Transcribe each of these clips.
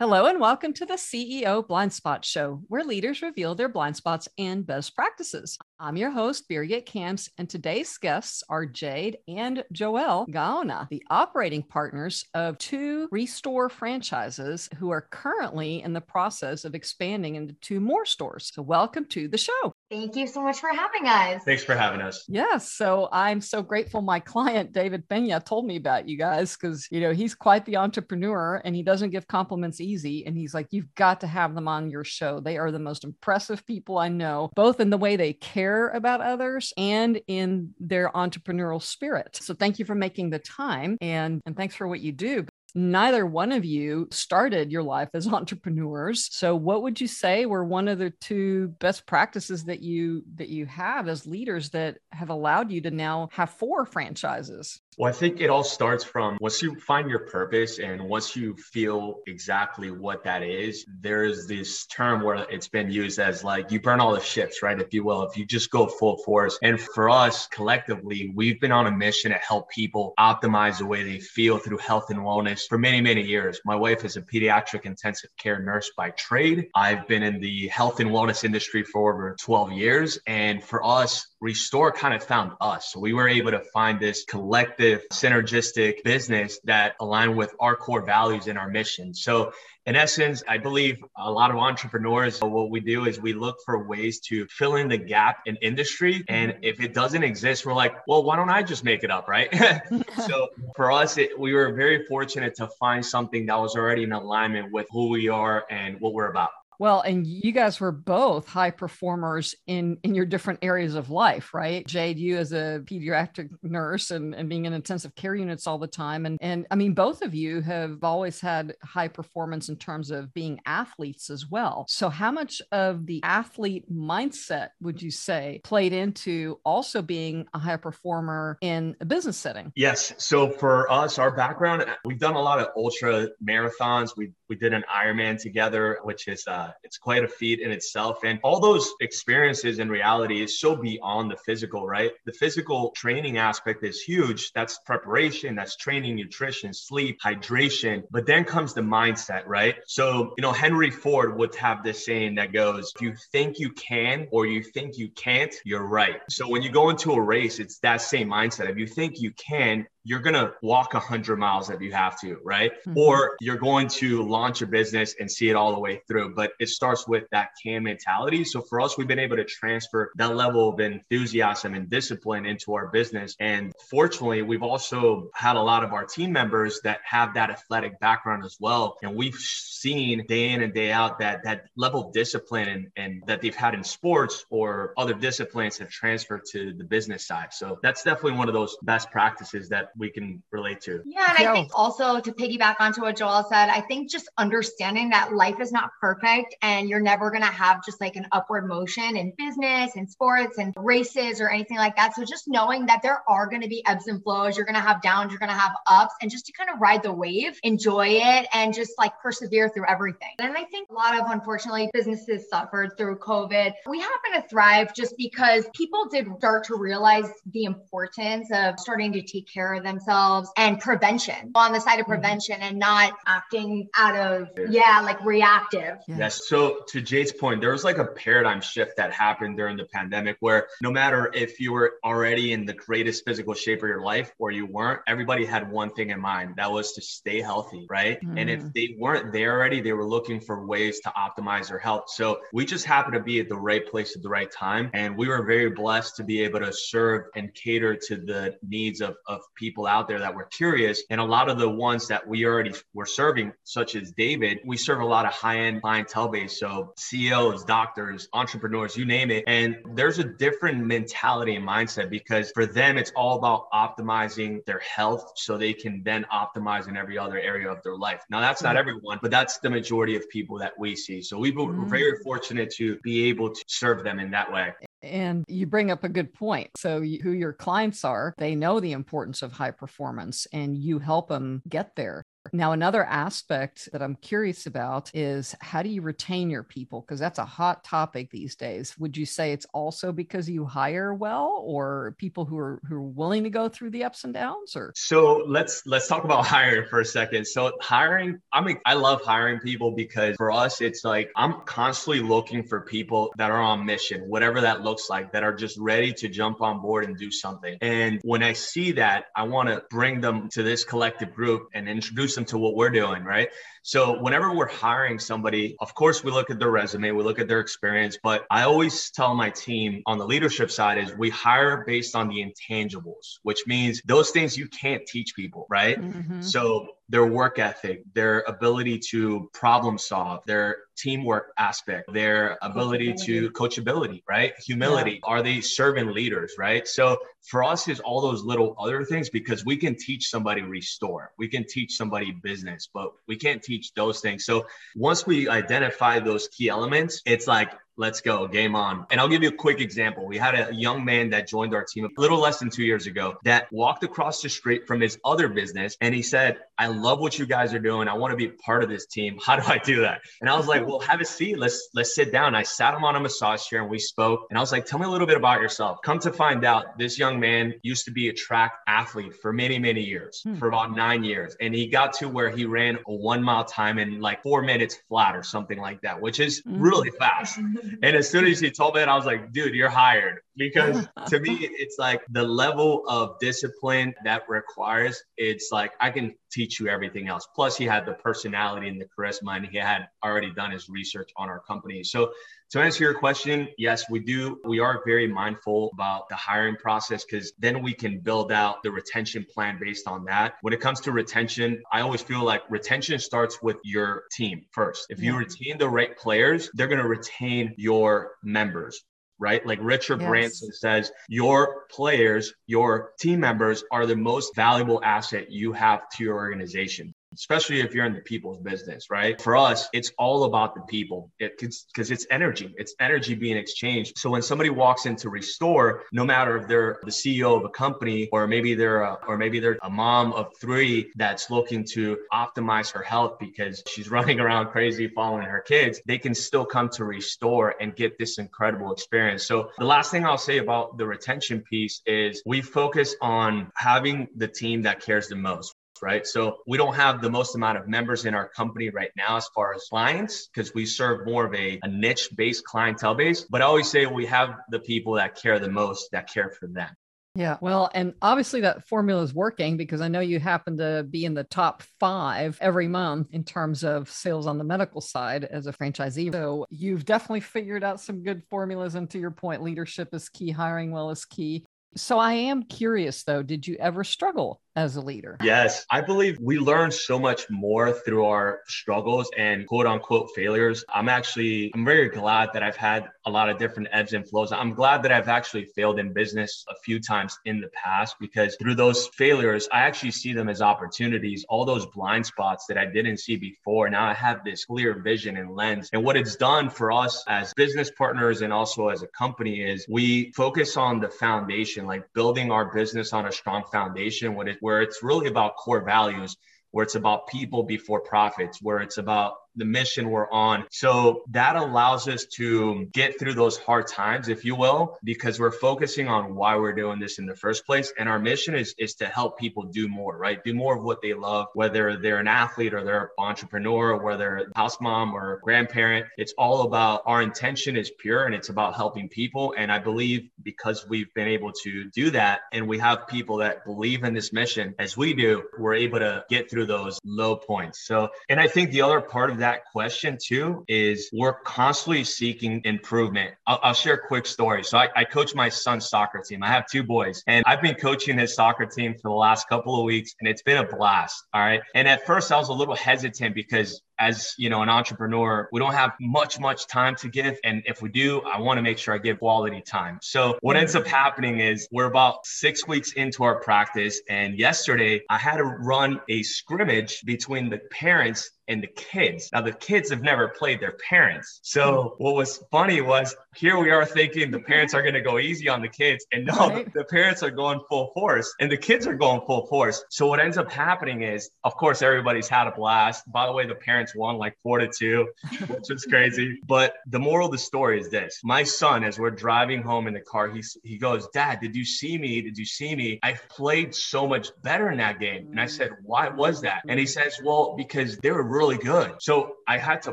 Hello, and welcome to the CEO Blind Spot Show, where leaders reveal their blind spots and best practices. I'm your host, Birgit Kamps, and today's guests are Jade and Joel Gaona, the operating partners of two Restore franchises who are currently in the process of expanding into two more stores. So, welcome to the show. Thank you so much for having us. Thanks for having us. Yes. So I'm so grateful my client, David Pena, told me about you guys because, you know, he's quite the entrepreneur and he doesn't give compliments easy. And he's like, you've got to have them on your show. They are the most impressive people I know, both in the way they care about others and in their entrepreneurial spirit. So thank you for making the time and, and thanks for what you do. Neither one of you started your life as entrepreneurs. So what would you say were one of the two best practices that you that you have as leaders that have allowed you to now have four franchises well, I think it all starts from once you find your purpose and once you feel exactly what that is, there's this term where it's been used as like you burn all the ships, right? If you will, if you just go full force. And for us collectively, we've been on a mission to help people optimize the way they feel through health and wellness for many, many years. My wife is a pediatric intensive care nurse by trade. I've been in the health and wellness industry for over 12 years. And for us, Restore kind of found us. So we were able to find this collective, synergistic business that aligned with our core values and our mission. So in essence, I believe a lot of entrepreneurs, what we do is we look for ways to fill in the gap in industry. And mm-hmm. if it doesn't exist, we're like, well, why don't I just make it up? Right. so for us, it, we were very fortunate to find something that was already in alignment with who we are and what we're about. Well, and you guys were both high performers in in your different areas of life, right? Jade, you as a pediatric nurse and, and being in intensive care units all the time. And and I mean, both of you have always had high performance in terms of being athletes as well. So how much of the athlete mindset would you say played into also being a high performer in a business setting? Yes. So for us, our background, we've done a lot of ultra marathons. We we did an Ironman together, which is uh, it's quite a feat in itself. And all those experiences in reality is so beyond the physical, right? The physical training aspect is huge. That's preparation, that's training, nutrition, sleep, hydration. But then comes the mindset, right? So, you know, Henry Ford would have this saying that goes, if you think you can or you think you can't, you're right. So when you go into a race, it's that same mindset. If you think you can, you're going to walk 100 miles if you have to, right? Mm-hmm. Or you're going to launch a business and see it all the way through. But it starts with that can mentality. So for us, we've been able to transfer that level of enthusiasm and discipline into our business. And fortunately, we've also had a lot of our team members that have that athletic background as well. And we've seen day in and day out that that level of discipline and, and that they've had in sports or other disciplines have transferred to the business side. So that's definitely one of those best practices that we can relate to. Yeah. And I think also to piggyback onto what Joel said, I think just understanding that life is not perfect and you're never going to have just like an upward motion in business and sports and races or anything like that. So just knowing that there are going to be ebbs and flows, you're going to have downs, you're going to have ups, and just to kind of ride the wave, enjoy it, and just like persevere through everything. And I think a lot of, unfortunately, businesses suffered through COVID. We happen to thrive just because people did start to realize the importance of starting to take care of themselves and prevention on the side of mm-hmm. prevention mm-hmm. and not acting out of, yeah, like reactive. Yes. So to Jade's point, there was like a paradigm shift that happened during the pandemic where no matter if you were already in the greatest physical shape of your life or you weren't, everybody had one thing in mind that was to stay healthy, right? Mm-hmm. And if mm. they weren't there already, they were looking for ways to optimize their health. So we just happened to be at the right place at the right time. And we were very blessed to be able to serve and cater to the needs of, of people people out there that were curious. And a lot of the ones that we already were serving, such as David, we serve a lot of high end clientele base. So CEOs, doctors, entrepreneurs, you name it. And there's a different mentality and mindset because for them, it's all about optimizing their health so they can then optimize in every other area of their life. Now, that's not mm. everyone, but that's the majority of people that we see. So we were very fortunate to be able to serve them in that way. And you bring up a good point. So, who your clients are, they know the importance of high performance and you help them get there. Now, another aspect that I'm curious about is how do you retain your people? Because that's a hot topic these days. Would you say it's also because you hire well or people who are who are willing to go through the ups and downs or so let's let's talk about hiring for a second. So hiring, I mean, I love hiring people because for us, it's like I'm constantly looking for people that are on mission, whatever that looks like, that are just ready to jump on board and do something. And when I see that, I want to bring them to this collective group and introduce them to what we're doing, right? So whenever we're hiring somebody, of course, we look at their resume, we look at their experience, but I always tell my team on the leadership side is we hire based on the intangibles, which means those things you can't teach people, right? Mm-hmm. So their work ethic, their ability to problem solve, their teamwork aspect, their ability to coachability, right? Humility. Yeah. Are they servant leaders, right? So for us is all those little other things because we can teach somebody restore, we can teach somebody business, but we can't teach those things. So once we identify those key elements, it's like let's go, game on. And I'll give you a quick example. We had a young man that joined our team a little less than two years ago that walked across the street from his other business and he said, I love what you guys are doing. I want to be part of this team. How do I do that? And I was like, well, have a seat. Let's let's sit down. I sat him on a massage chair and we spoke. And I was like, tell me a little bit about yourself. Come to find out, this young man used to be a track athlete for many, many years, hmm. for about nine years. And he got to where he ran a one mile time in like four minutes flat or something like that, which is hmm. really fast. And as soon as he told me that, I was like, dude, you're hired. Because to me, it's like the level of discipline that requires, it's like I can teach you everything else. Plus, he had the personality and the charisma, and he had already done his research on our company. So, to answer your question, yes, we do. We are very mindful about the hiring process because then we can build out the retention plan based on that. When it comes to retention, I always feel like retention starts with your team first. If you retain the right players, they're going to retain your members right? Like Richard yes. Branson says, your players, your team members are the most valuable asset you have to your organization especially if you're in the people's business, right? For us, it's all about the people. It's because it's energy. It's energy being exchanged. So when somebody walks into Restore, no matter if they're the CEO of a company or maybe they're a, or maybe they're a mom of three that's looking to optimize her health because she's running around crazy following her kids, they can still come to Restore and get this incredible experience. So the last thing I'll say about the retention piece is we focus on having the team that cares the most right? So we don't have the most amount of members in our company right now as far as clients because we serve more of a, a niche based clientele base. But I always say we have the people that care the most that care for them. Yeah. Well, and obviously that formula is working because I know you happen to be in the top five every month in terms of sales on the medical side as a franchisee. So you've definitely figured out some good formulas. And to your point, leadership is key, hiring well is key. So I am curious though, did you ever struggle as a leader? Yes. I believe we learn so much more through our struggles and quote unquote failures. I'm actually I'm very glad that I've had a lot of different ebbs and flows. I'm glad that I've actually failed in business a few times in the past because through those failures, I actually see them as opportunities, all those blind spots that I didn't see before. Now I have this clear vision and lens. And what it's done for us as business partners and also as a company is we focus on the foundation, like building our business on a strong foundation when it where it's really about core values where it's about people before profits, where it's about the mission we're on. So that allows us to get through those hard times, if you will, because we're focusing on why we're doing this in the first place. And our mission is, is to help people do more, right? Do more of what they love, whether they're an athlete or they're an entrepreneur, or whether a house mom or grandparent. It's all about our intention is pure and it's about helping people. And I believe because we've been able to do that and we have people that believe in this mission as we do, we're able to get through those low points. So, and I think the other part of that question too is we're constantly seeking improvement. I'll, I'll share a quick story. So I, I coach my son's soccer team. I have two boys and I've been coaching his soccer team for the last couple of weeks and it's been a blast. All right. And at first I was a little hesitant because as you know, an entrepreneur, we don't have much, much time to give. And if we do, I want to make sure I give quality time. So what ends up happening is we're about six weeks into our practice. And yesterday I had to run a scrimmage between the parents and the kids. Now, the kids have never played their parents. So, what was funny was here we are thinking the parents are going to go easy on the kids. And no, right. the, the parents are going full force and the kids are going full force. So, what ends up happening is, of course, everybody's had a blast. By the way, the parents won like four to two, which is crazy. But the moral of the story is this my son, as we're driving home in the car, he's, he goes, Dad, did you see me? Did you see me? I played so much better in that game. And I said, Why was that? And he says, Well, because they were really good. So I had to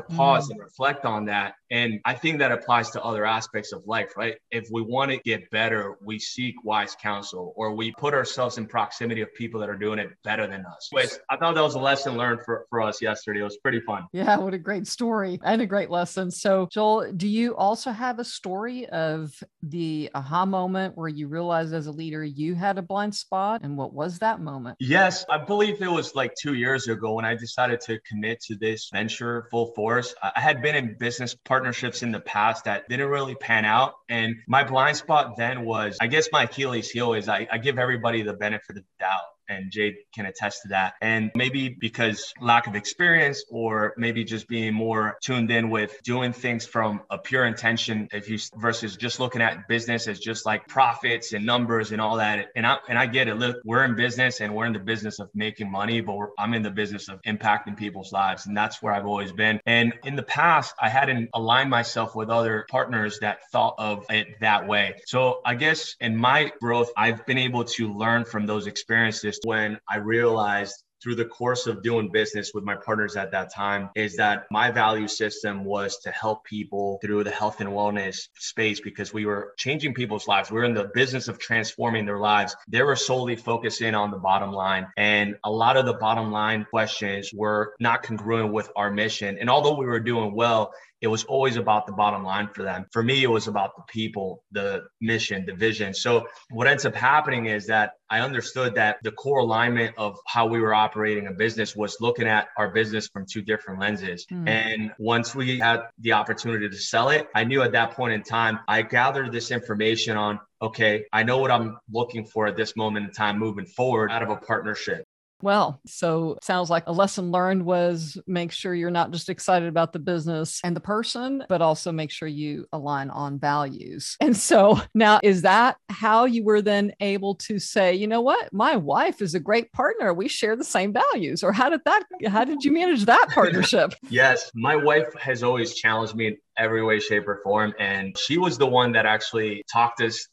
pause mm. and reflect on that. And I think that applies to other aspects of life, right? If we want to get better, we seek wise counsel or we put ourselves in proximity of people that are doing it better than us. But I thought that was a lesson learned for, for us yesterday. It was pretty fun. Yeah, what a great story and a great lesson. So, Joel, do you also have a story of the aha moment where you realized as a leader you had a blind spot? And what was that moment? Yes, I believe it was like two years ago when I decided to commit to this venture full force. I had been in business partnerships in the past that didn't really pan out. And my blind spot then was, I guess my Achilles heel is I, I give everybody the benefit of the doubt and Jade can attest to that. And maybe because lack of experience, or maybe just being more tuned in with doing things from a pure intention, if you versus just looking at business as just like profits and numbers and all that. And I and I get it. Look, we're in business and we're in the business of making money, but I'm in the business of impacting people's lives, and that's where I've always been. And in the past, I hadn't aligned myself with other partners that thought of it that way. So I guess in my growth, I've been able to learn from those experiences when I realized through the course of doing business with my partners at that time is that my value system was to help people through the health and wellness space because we were changing people's lives. We are in the business of transforming their lives. They were solely focusing on the bottom line. And a lot of the bottom line questions were not congruent with our mission. And although we were doing well, it was always about the bottom line for them. For me, it was about the people, the mission, the vision. So what ends up happening is that I understood that the core alignment of how we were operating a business was looking at our business from two different lenses. Mm. And once we had the opportunity to sell it, I knew at that point in time, I gathered this information on okay, I know what I'm looking for at this moment in time moving forward out of a partnership. Well, so sounds like a lesson learned was make sure you're not just excited about the business and the person, but also make sure you align on values. And so now, is that how you were then able to say, you know what, my wife is a great partner. We share the same values. Or how did that, how did you manage that partnership? yes, my wife has always challenged me in every way, shape, or form. And she was the one that actually talked us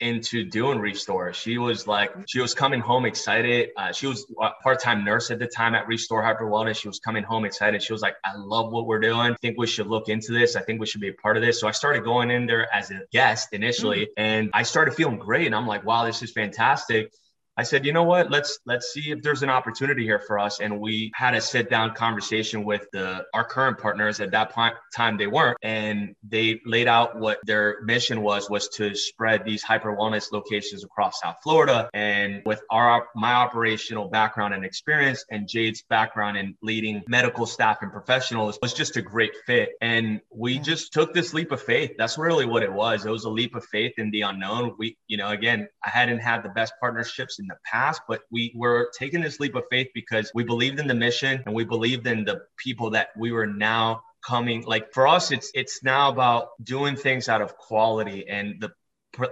into doing Restore. She was like, she was coming home excited. Uh, she was a part-time nurse at the time at Restore Hyper Wellness. She was coming home excited. She was like, I love what we're doing. I think we should look into this. I think we should be a part of this. So I started going in there as a guest initially, mm-hmm. and I started feeling great. And I'm like, wow, this is fantastic. I said, you know what? Let's let's see if there's an opportunity here for us. And we had a sit down conversation with the our current partners. At that point, time, they weren't, and they laid out what their mission was was to spread these hyper wellness locations across South Florida. And with our my operational background and experience, and Jade's background in leading medical staff and professionals, was just a great fit. And we just took this leap of faith. That's really what it was. It was a leap of faith in the unknown. We, you know, again, I hadn't had the best partnerships in the past, but we were taking this leap of faith because we believed in the mission and we believed in the people that we were now coming like for us it's it's now about doing things out of quality and the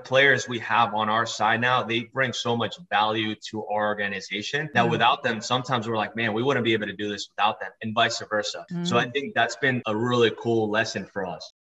players we have on our side now they bring so much value to our organization that mm. without them sometimes we're like man we wouldn't be able to do this without them and vice versa mm. so i think that's been a really cool lesson for us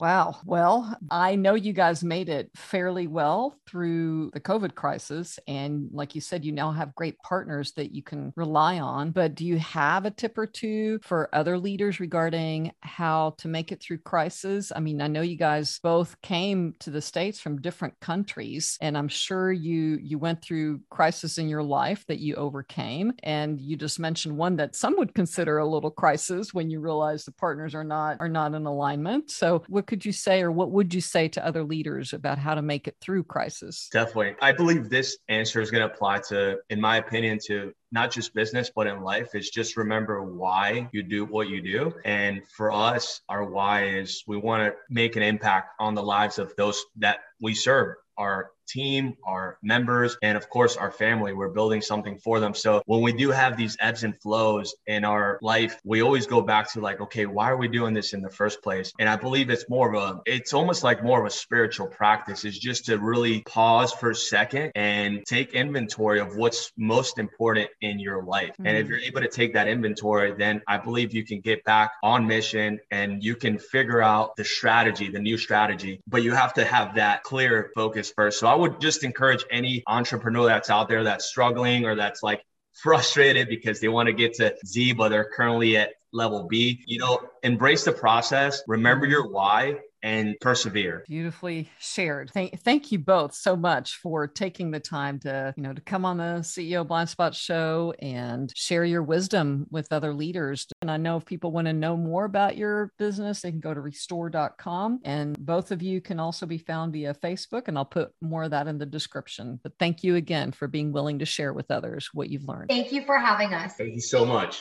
Wow. Well, I know you guys made it fairly well through the COVID crisis. And like you said, you now have great partners that you can rely on. But do you have a tip or two for other leaders regarding how to make it through crisis? I mean, I know you guys both came to the States from different countries, and I'm sure you you went through crisis in your life that you overcame. And you just mentioned one that some would consider a little crisis when you realize the partners are not are not in alignment. So what could you say or what would you say to other leaders about how to make it through crisis? Definitely. I believe this answer is going to apply to, in my opinion, to not just business, but in life is just remember why you do what you do. And for us, our why is we want to make an impact on the lives of those that we serve our team, our members, and of course, our family. We're building something for them. So when we do have these ebbs and flows in our life, we always go back to like, okay, why are we doing this in the first place? And I believe it's more of a, it's almost like more of a spiritual practice is just to really pause for a second and take inventory of what's most important in your life. Mm-hmm. And if mm. you're able to take that inventory, then I believe you can get back on mission and you can figure out the strategy, the new strategy, but you have to have that clear focus first. So I would just encourage any entrepreneur that's out there that's struggling or that's like frustrated because they want to get to Z, but they're currently at level B. You know, embrace the process, remember your why, and persevere. Beautifully shared. Thank, thank you both so much for taking the time to, you know, to come on the CEO Blind Spot show and share your wisdom with other leaders. And I know if people want to know more about your business, they can go to restore.com. And both of you can also be found via Facebook, and I'll put more of that in the description. But thank you again for being willing to share with others what you've learned. Thank you for having us. Thank you so much.